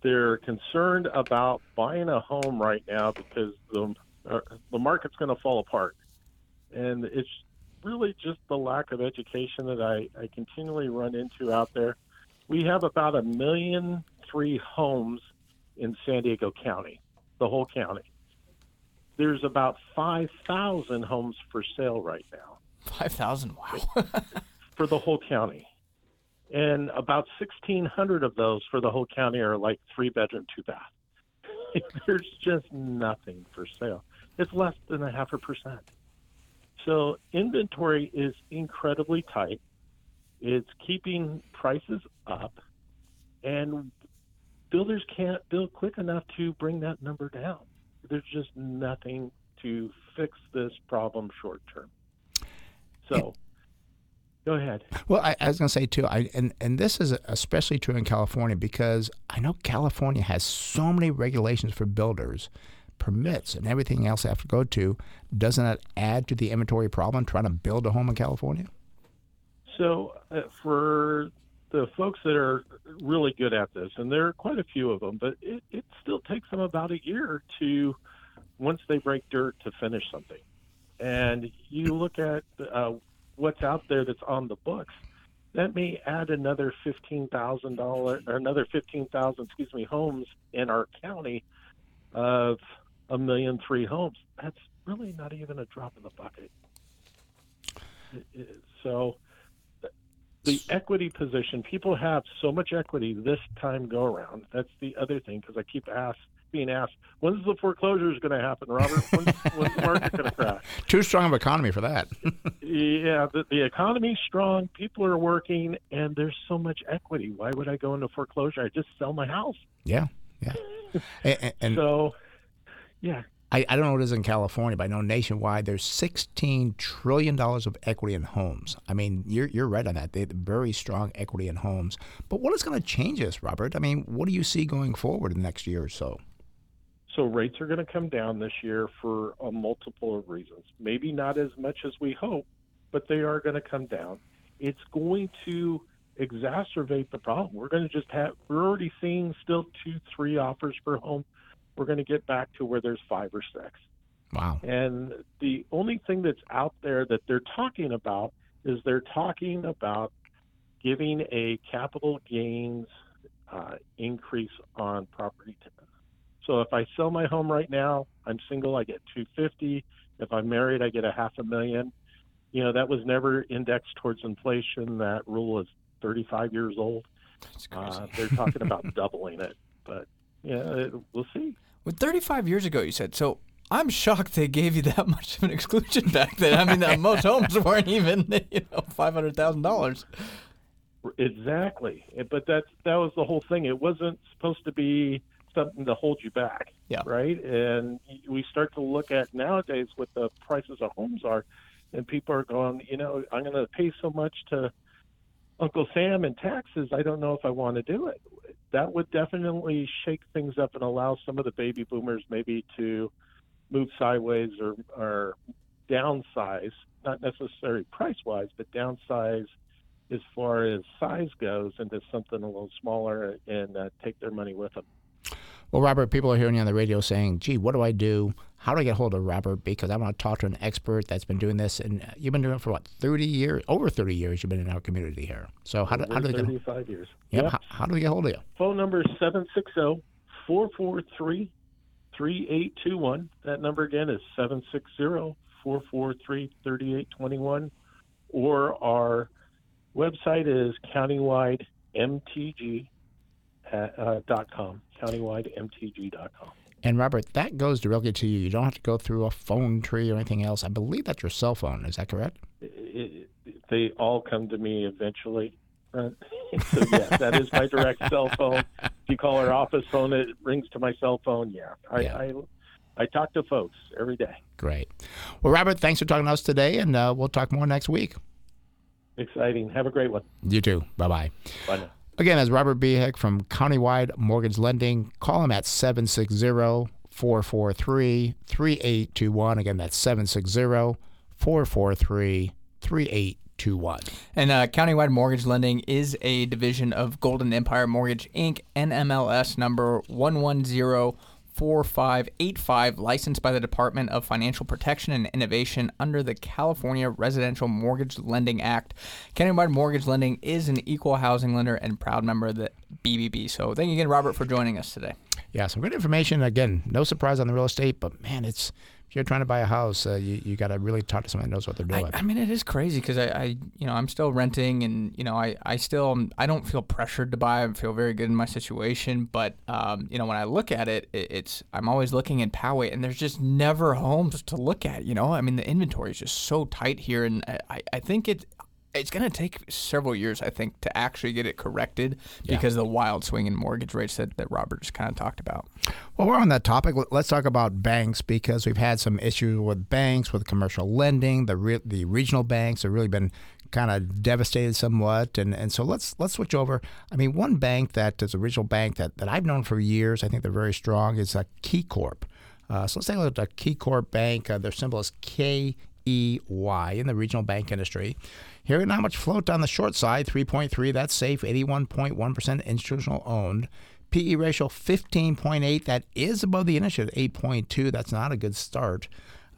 they're concerned about buying a home right now because the uh, the market's going to fall apart, and it's really just the lack of education that I, I continually run into out there. We have about a million three homes in San Diego County, the whole county. There's about 5,000 homes for sale right now Five thousand. Wow. for the whole county. And about 1,600 of those for the whole county are like three bedroom, two bath. There's just nothing for sale. It's less than a half a percent. So inventory is incredibly tight. It's keeping prices up, and builders can't build quick enough to bring that number down. There's just nothing to fix this problem short term. So, go ahead. Well, I, I was going to say too, I and and this is especially true in California because I know California has so many regulations for builders, permits, and everything else they have to go to. Doesn't that add to the inventory problem trying to build a home in California? So, uh, for the folks that are really good at this, and there are quite a few of them, but it, it still takes them about a year to, once they break dirt, to finish something. And you look at uh, what's out there that's on the books, that may add another fifteen thousand dollar or another fifteen thousand, excuse me, homes in our county of a million three homes. That's really not even a drop in the bucket. So the equity position, people have so much equity this time go around. That's the other thing because I keep asked, being asked, when's the foreclosures going to happen, Robert? When's, when's the market going to crash? Too strong of economy for that. Yeah, the, the economy's strong, people are working, and there's so much equity. Why would I go into foreclosure? I just sell my house. yeah, yeah. And, and So, yeah, I, I don't know what it is in California, but I know nationwide there's 16 trillion dollars of equity in homes. I mean, you're you're right on that. They have very strong equity in homes. But what is going to change this, Robert? I mean, what do you see going forward in the next year or so? so rates are going to come down this year for a multiple of reasons. Maybe not as much as we hope, but they are going to come down. It's going to exacerbate the problem. We're going to just have, we're already seeing still two, three offers per home. We're going to get back to where there's five or six. Wow. And the only thing that's out there that they're talking about is they're talking about giving a capital gains uh, increase on property tax. So if I sell my home right now, I'm single, I get 250. If I'm married, I get a half a million. You know, that was never indexed towards inflation. That rule is 35 years old. Uh, they're talking about doubling it, but yeah, uh, we'll see. Well, 35 years ago, you said. So I'm shocked they gave you that much of an exclusion back then. I mean, that most homes weren't even, you know, $500,000. Exactly, but that's that was the whole thing. It wasn't supposed to be something to hold you back, Yeah. right? And we start to look at nowadays what the prices of homes are, and people are going, you know, I'm going to pay so much to Uncle Sam in taxes. I don't know if I want to do it. That would definitely shake things up and allow some of the baby boomers maybe to move sideways or, or downsize, not necessarily price wise, but downsize as far as size goes into something a little smaller and uh, take their money with them. Well, Robert, people are hearing you on the radio saying, "Gee, what do I do? How do I get hold of Robert? Because I want to talk to an expert that's been doing this, and you've been doing it for what, 30 years? Over 30 years, you've been in our community here. So how do, how do they get? 35 years. Yep, Yep. How, how do we get hold of you? Phone number is 760 443 3821. That number again is 760 443 3821. Or our website is countywidemtg uh, dot com. Countywidemtg.com. And Robert, that goes directly to you. You don't have to go through a phone tree or anything else. I believe that's your cell phone. Is that correct? it, it, they all come to me eventually. Uh, so yeah, that is my direct cell phone. If you call our office phone, it rings to my cell phone. Yeah, I, Yeah. I, I talk to folks every day. Great. Well, Robert, thanks for talking to us today, and uh, we'll talk more next week. Exciting. Have a great one. You too. Bye bye. Bye now. Again, as Robert Behek from Countywide Mortgage Lending. Call him at 760 443 3821. Again, that's 760 443 3821. And uh, Countywide Mortgage Lending is a division of Golden Empire Mortgage Inc. NMLS number 1104585, licensed by the Department of Financial Protection and Innovation under the California Residential Mortgage Lending Act. Countywide Mortgage Lending is an equal housing lender and proud member of the BBB. So thank you again, Robert, for joining us today. Yeah, some good information. Again, no surprise on the real estate, but man, it's if you're trying to buy a house, uh, you, you got to really talk to someone that knows what they're doing. I, I mean, it is crazy because I, I, you know, I'm still renting, and you know, I, I still, I don't feel pressured to buy. I feel very good in my situation, but, um, you know, when I look at it, it it's, I'm always looking in Poway, and there's just never homes to look at. You know, I mean, the inventory is just so tight here, and I, I think it. It's going to take several years, I think, to actually get it corrected because of the wild swing in mortgage rates that, that Robert just kind of talked about. Well, we're on that topic. Let's talk about banks because we've had some issues with banks, with commercial lending. The re- the regional banks have really been kind of devastated somewhat, and, and so let's let's switch over. I mean, one bank that is a regional bank that, that I've known for years, I think they're very strong, is a KeyCorp. Uh, so let's take a look at KeyCorp Bank. Uh, their symbol is K E Y in the regional bank industry. Here, not much float on the short side, 3.3. That's safe. 81.1% institutional owned. PE ratio 15.8. That is above the industry at 8.2. That's not a good start.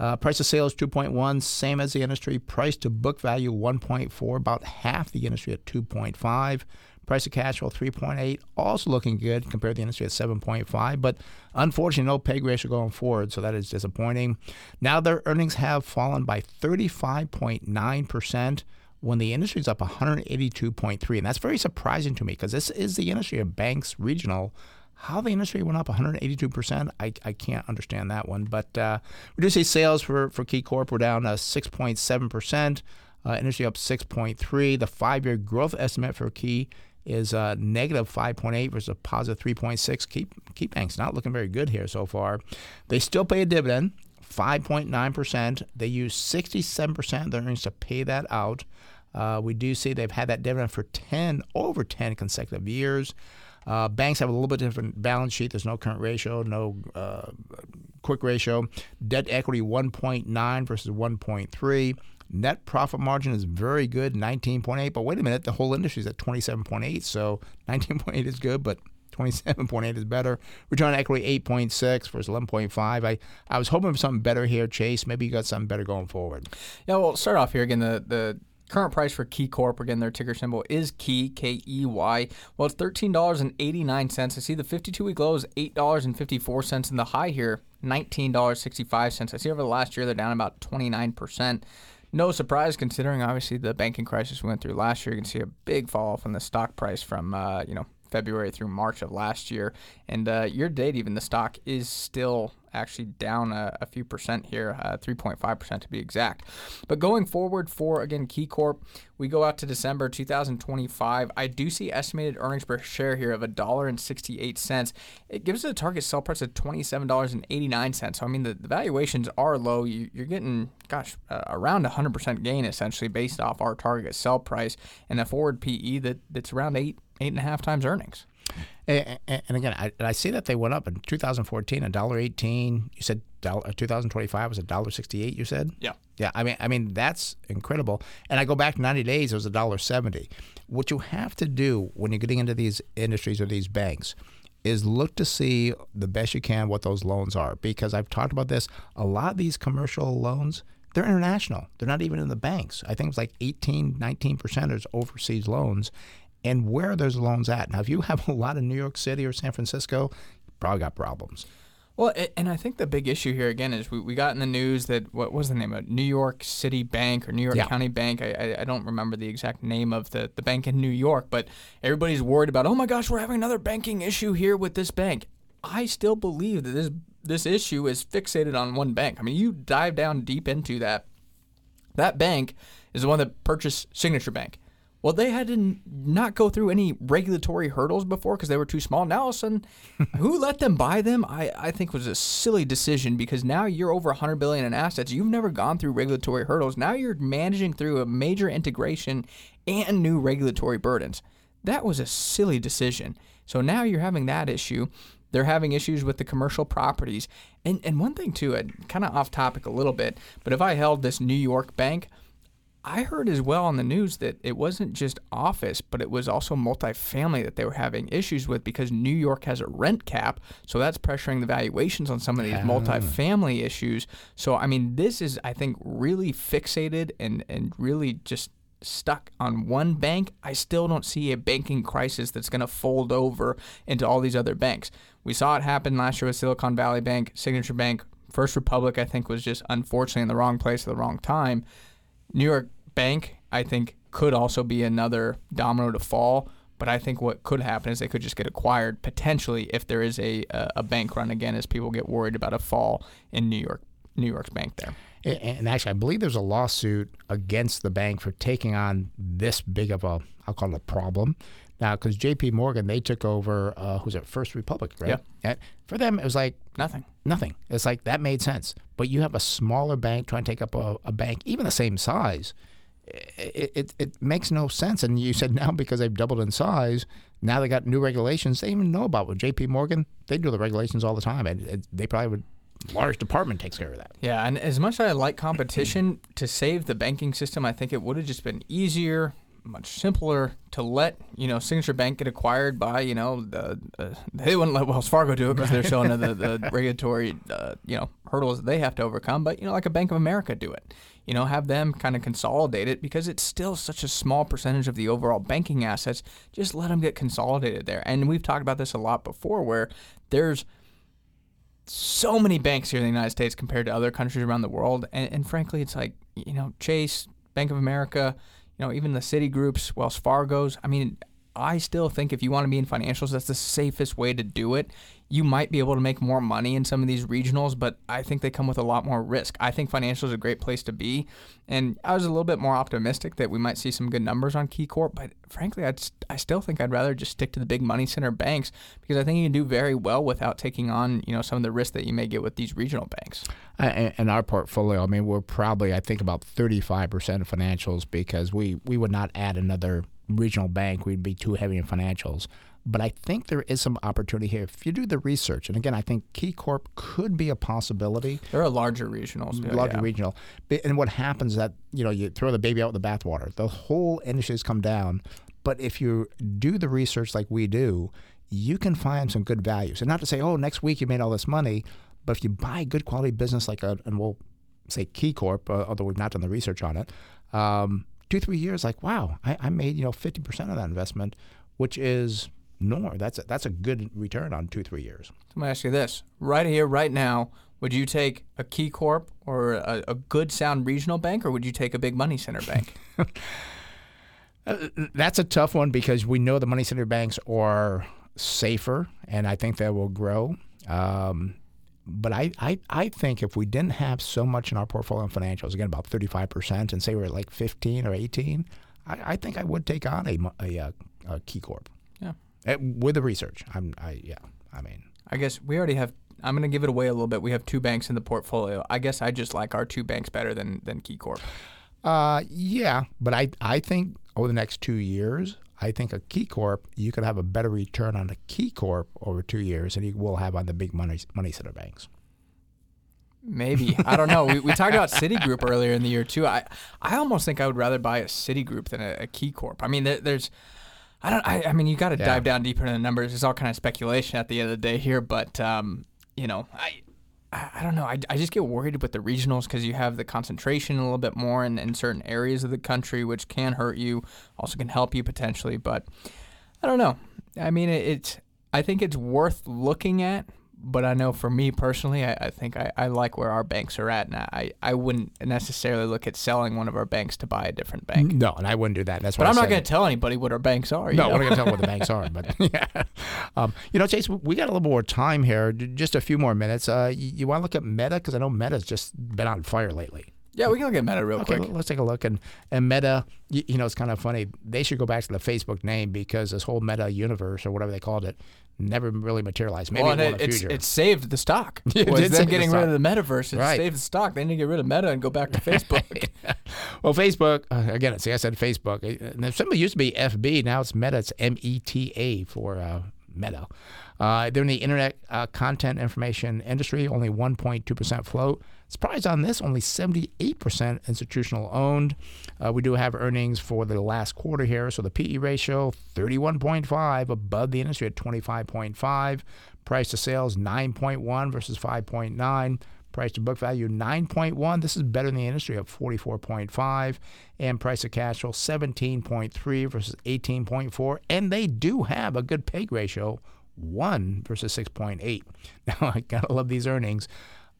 Uh, price of sales 2.1, same as the industry. Price to book value 1.4, about half the industry at 2.5. Price of cash flow 3.8, also looking good compared to the industry at 7.5. But unfortunately, no peg ratio going forward, so that is disappointing. Now their earnings have fallen by 35.9 percent when the industry is up 182.3, and that's very surprising to me because this is the industry of banks regional. How the industry went up 182%, I, I can't understand that one. But uh, we do see sales for, for KeyCorp were down uh, 6.7%, uh, industry up 6.3. The five-year growth estimate for Key is uh, negative 5.8 versus a positive 3.6. Keep Key Bank's not looking very good here so far. They still pay a dividend, 5.9%. They use 67% of their earnings to pay that out. Uh, we do see they've had that dividend for 10, over 10 consecutive years. Uh, banks have a little bit different balance sheet. There's no current ratio, no uh, quick ratio. Debt equity 1.9 versus 1.3. Net profit margin is very good, 19.8. But wait a minute, the whole industry is at 27.8. So 19.8 is good, but 27.8 is better. Return on equity 8.6 versus 11.5. I, I was hoping for something better here, Chase. Maybe you got something better going forward. Yeah, well, start off here again. The the current price for KeyCorp, again, their ticker symbol is Key, K E Y. Well, it's $13.89. I see the 52 week low is $8.54, and the high here, $19.65. I see over the last year they're down about 29%. No surprise considering obviously the banking crisis we went through last year. You can see a big fall off in the stock price from, uh, you know, February through March of last year. And uh, year to date, even the stock is still actually down a, a few percent here, uh, 3.5% to be exact. But going forward for, again, KeyCorp, we go out to December 2025. I do see estimated earnings per share here of $1.68. It gives us a target sell price of $27.89. So, I mean, the, the valuations are low. You, are getting, gosh, uh, around 100% gain essentially based off our target sell price and a forward PE that, that's around eight, eight and a half times earnings. And, and again, I, I, see that they went up in 2014, a dollar eighteen. You said uh, 2025 was a dollar sixty-eight. You said, yeah, yeah. I mean, I mean that's incredible. And I go back 90 days, it was a dollar seventy. What you have to do when you're getting into these industries or these banks is look to see the best you can what those loans are. Because I've talked about this. A lot of these commercial loans, they're international. They're not even in the banks. I think it's like 18, 19 percent is overseas loans and where are those loans at. Now, if you have a lot in New York City or San Francisco, you probably got problems. Well, and I think the big issue here again is we, we got in the news that what was the name of it? New York City Bank or New York yeah. County Bank? I, I, I don't remember the exact name of the, the bank in New York, but everybody's worried about, oh my gosh, we're having another banking issue here with this bank. I still believe that this this issue is fixated on one bank. I mean, you dive down deep into that. That bank is the one that purchased Signature Bank. Well, they had to not go through any regulatory hurdles before because they were too small. Now, all of a sudden, who let them buy them? I, I think was a silly decision because now you're over 100 billion in assets. You've never gone through regulatory hurdles. Now you're managing through a major integration and new regulatory burdens. That was a silly decision. So now you're having that issue. They're having issues with the commercial properties. And and one thing too, kind of off topic a little bit, but if I held this New York bank, I heard as well on the news that it wasn't just office, but it was also multifamily that they were having issues with because New York has a rent cap. So that's pressuring the valuations on some of these yeah. multifamily issues. So, I mean, this is, I think, really fixated and, and really just stuck on one bank. I still don't see a banking crisis that's going to fold over into all these other banks. We saw it happen last year with Silicon Valley Bank, Signature Bank, First Republic, I think, was just unfortunately in the wrong place at the wrong time. New York Bank, I think, could also be another domino to fall. But I think what could happen is they could just get acquired potentially if there is a a bank run again, as people get worried about a fall in New York New York's bank there. And actually, I believe there's a lawsuit against the bank for taking on this big of a I'll call it a problem. Now, because J.P. Morgan, they took over, uh, who's it, First Republic, right? Yeah. And for them, it was like nothing. Nothing. It's like that made sense. But you have a smaller bank trying to take up a, a bank, even the same size it, it, it makes no sense. And you said now because they've doubled in size, now they got new regulations. They even know about with J.P. Morgan. They do the regulations all the time, and they probably would. Large department takes care of that. Yeah, and as much as I like competition to save the banking system, I think it would have just been easier, much simpler to let you know Signature Bank get acquired by you know the uh, they wouldn't let Wells Fargo do it because they're showing the, the regulatory uh, you know hurdles that they have to overcome. But you know, like a Bank of America do it. You know, have them kind of consolidate it because it's still such a small percentage of the overall banking assets. Just let them get consolidated there. And we've talked about this a lot before, where there's so many banks here in the United States compared to other countries around the world. And, and frankly, it's like, you know, Chase, Bank of America, you know, even the Citigroups, Wells Fargo's. I mean, I still think if you want to be in financials, that's the safest way to do it. You might be able to make more money in some of these regionals, but I think they come with a lot more risk. I think financials is a great place to be, and I was a little bit more optimistic that we might see some good numbers on KeyCorp. But frankly, I'd, I still think I'd rather just stick to the big money center banks because I think you can do very well without taking on you know some of the risk that you may get with these regional banks. In our portfolio, I mean, we're probably I think about 35% of financials because we we would not add another regional bank, we'd be too heavy in financials. But I think there is some opportunity here if you do the research. And again, I think KeyCorp could be a possibility. There are larger regionals, larger yeah. regional. And what happens is that you know you throw the baby out with the bathwater. The whole industry has come down. But if you do the research like we do, you can find some good values. And not to say, oh, next week you made all this money, but if you buy good quality business like a, and we'll say KeyCorp, uh, although we've not done the research on it. Um, two, three years, like, wow, I, I made, you know, 50% of that investment, which is nor. That's a, that's a good return on two, three years. I'm going to ask you this right here, right now. Would you take a KeyCorp or a, a good, sound regional bank, or would you take a big money center bank? uh, that's a tough one because we know the money center banks are safer, and I think they will grow. Um, but I, I, I think if we didn't have so much in our portfolio in financials, again about 35%, and say we're at like 15 or 18, I, I think I would take on a, a, a, a KeyCorp. Yeah. Uh, with the research. I'm, I, yeah, I mean. I guess we already have, I'm going to give it away a little bit. We have two banks in the portfolio. I guess I just like our two banks better than, than KeyCorp. Uh, yeah, but I, I think over the next two years, I think a KeyCorp, you could have a better return on a KeyCorp over two years than you will have on the big money money center banks. Maybe I don't know. we, we talked about Citigroup earlier in the year too. I I almost think I would rather buy a Citigroup than a, a KeyCorp. I mean, there, there's. I don't. I, I mean, you got to yeah. dive down deeper into the numbers. It's all kind of speculation at the end of the day here, but um, you know, I I don't know. I, I just get worried with the regionals because you have the concentration a little bit more in, in certain areas of the country, which can hurt you, also can help you potentially. But I don't know. I mean, it, it's I think it's worth looking at, but I know for me personally, I, I think I, I like where our banks are at, and I, I wouldn't necessarily look at selling one of our banks to buy a different bank. No, and I wouldn't do that. That's but I'm not going to tell anybody what our banks are. No, we're not going to tell what the banks are. But yeah, um, you know, Chase, we got a little more time here, just a few more minutes. Uh, you, you want to look at Meta because I know Meta's just been on fire lately. Yeah, we can look at Meta real okay, quick. Let's take a look. And, and Meta, you, you, know, it's kind of funny. They should go back to the Facebook name because this whole Meta universe or whatever they called it never really materialized. Maybe well, it, it's, it saved the stock. it was them getting the rid of the metaverse. It right. saved the stock. They need to get rid of Meta and go back to Facebook. well, Facebook, uh, again, see, I said Facebook. And somebody used to be FB. Now it's Meta. It's M E T A for uh, Meta. Uh, they're in the internet uh, content information industry, only 1.2% float. Surprise on this, only 78% institutional owned. Uh, we do have earnings for the last quarter here. So the PE ratio, 31.5, above the industry at 25.5. Price to sales, 9.1 versus 5.9. Price to book value 9.1. This is better than the industry at 44.5. And price to cash flow 17.3 versus 18.4. And they do have a good PEG ratio, 1 versus 6.8. Now, I gotta love these earnings.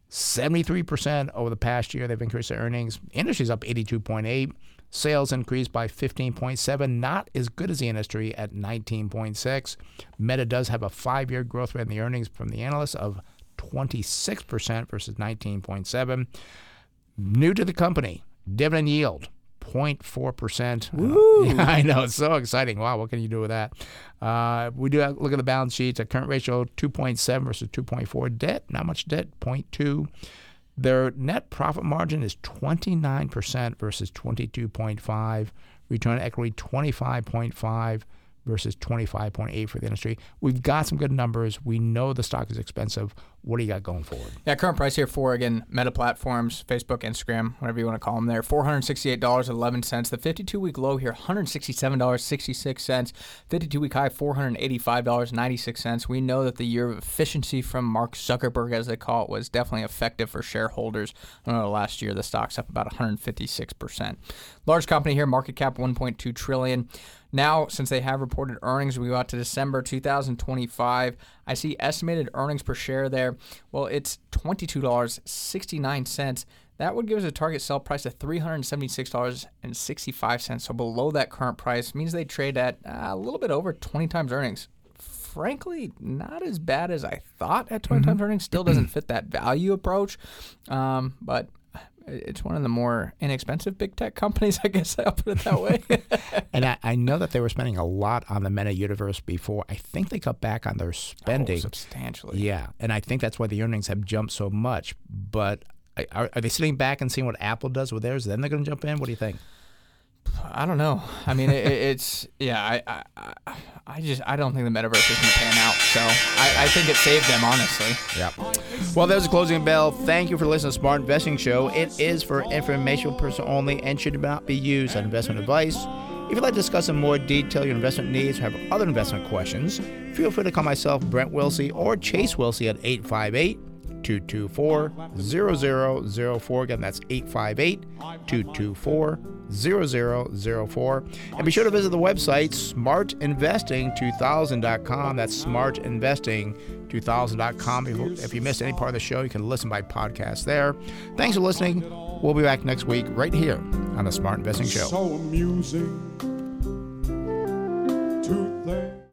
73% over the past year, they've increased their earnings. Industry's up 82.8. Sales increased by 15.7, not as good as the industry at 19.6. Meta does have a five-year growth rate in the earnings from the analysts of 26% versus 19.7. New to the company, dividend yield 0.4%. Uh, yeah, I know. It's so exciting. Wow, what can you do with that? Uh, we do look at the balance sheets. A current ratio 2.7 versus 2.4. Debt, not much debt, 0.2. Their net profit margin is 29% versus 22.5. Return on equity 25.5 versus 25.8 for the industry. We've got some good numbers. We know the stock is expensive. What do you got going forward? Yeah, current price here for again Meta platforms, Facebook, Instagram, whatever you want to call them. There, four hundred sixty-eight dollars eleven cents. The fifty-two week low here, one hundred sixty-seven dollars sixty-six cents. Fifty-two week high, four hundred eighty-five dollars ninety-six cents. We know that the year of efficiency from Mark Zuckerberg, as they call it, was definitely effective for shareholders. I know last year the stock's up about one hundred fifty-six percent. Large company here, market cap one point two trillion. Now, since they have reported earnings, we go out to December 2025. I see estimated earnings per share there. Well, it's $22.69. That would give us a target sell price of $376.65. So below that current price means they trade at uh, a little bit over 20 times earnings. Frankly, not as bad as I thought at 20 times earnings. Still doesn't fit that value approach. Um, but it's one of the more inexpensive big tech companies, I guess I'll put it that way. And I, I know that they were spending a lot on the Meta universe before. I think they cut back on their oh, spending. Oh, substantially. Yeah, and I think that's why the earnings have jumped so much. But are, are they sitting back and seeing what Apple does with theirs? Then they're going to jump in. What do you think? I don't know. I mean, it, it's yeah. I, I I- just I don't think the metaverse is going to pan out. So I, I think it saved them honestly. Yeah. Well, there's a closing bell. Thank you for listening to Smart Investing Show. It is for informational purposes only and should not be used as investment advice. If you'd like to discuss in more detail your investment needs or have other investment questions, feel free to call myself, Brent Wilsey, or Chase Wilsey at 858 224 0004. Again, that's 858 224 0004. And be sure to visit the website smartinvesting2000.com. That's smartinvesting2000.com. If, you missed any part of the show, you can listen by podcast there. Thanks for listening. We'll be back next week right here on the Smart Investing Show. So amusing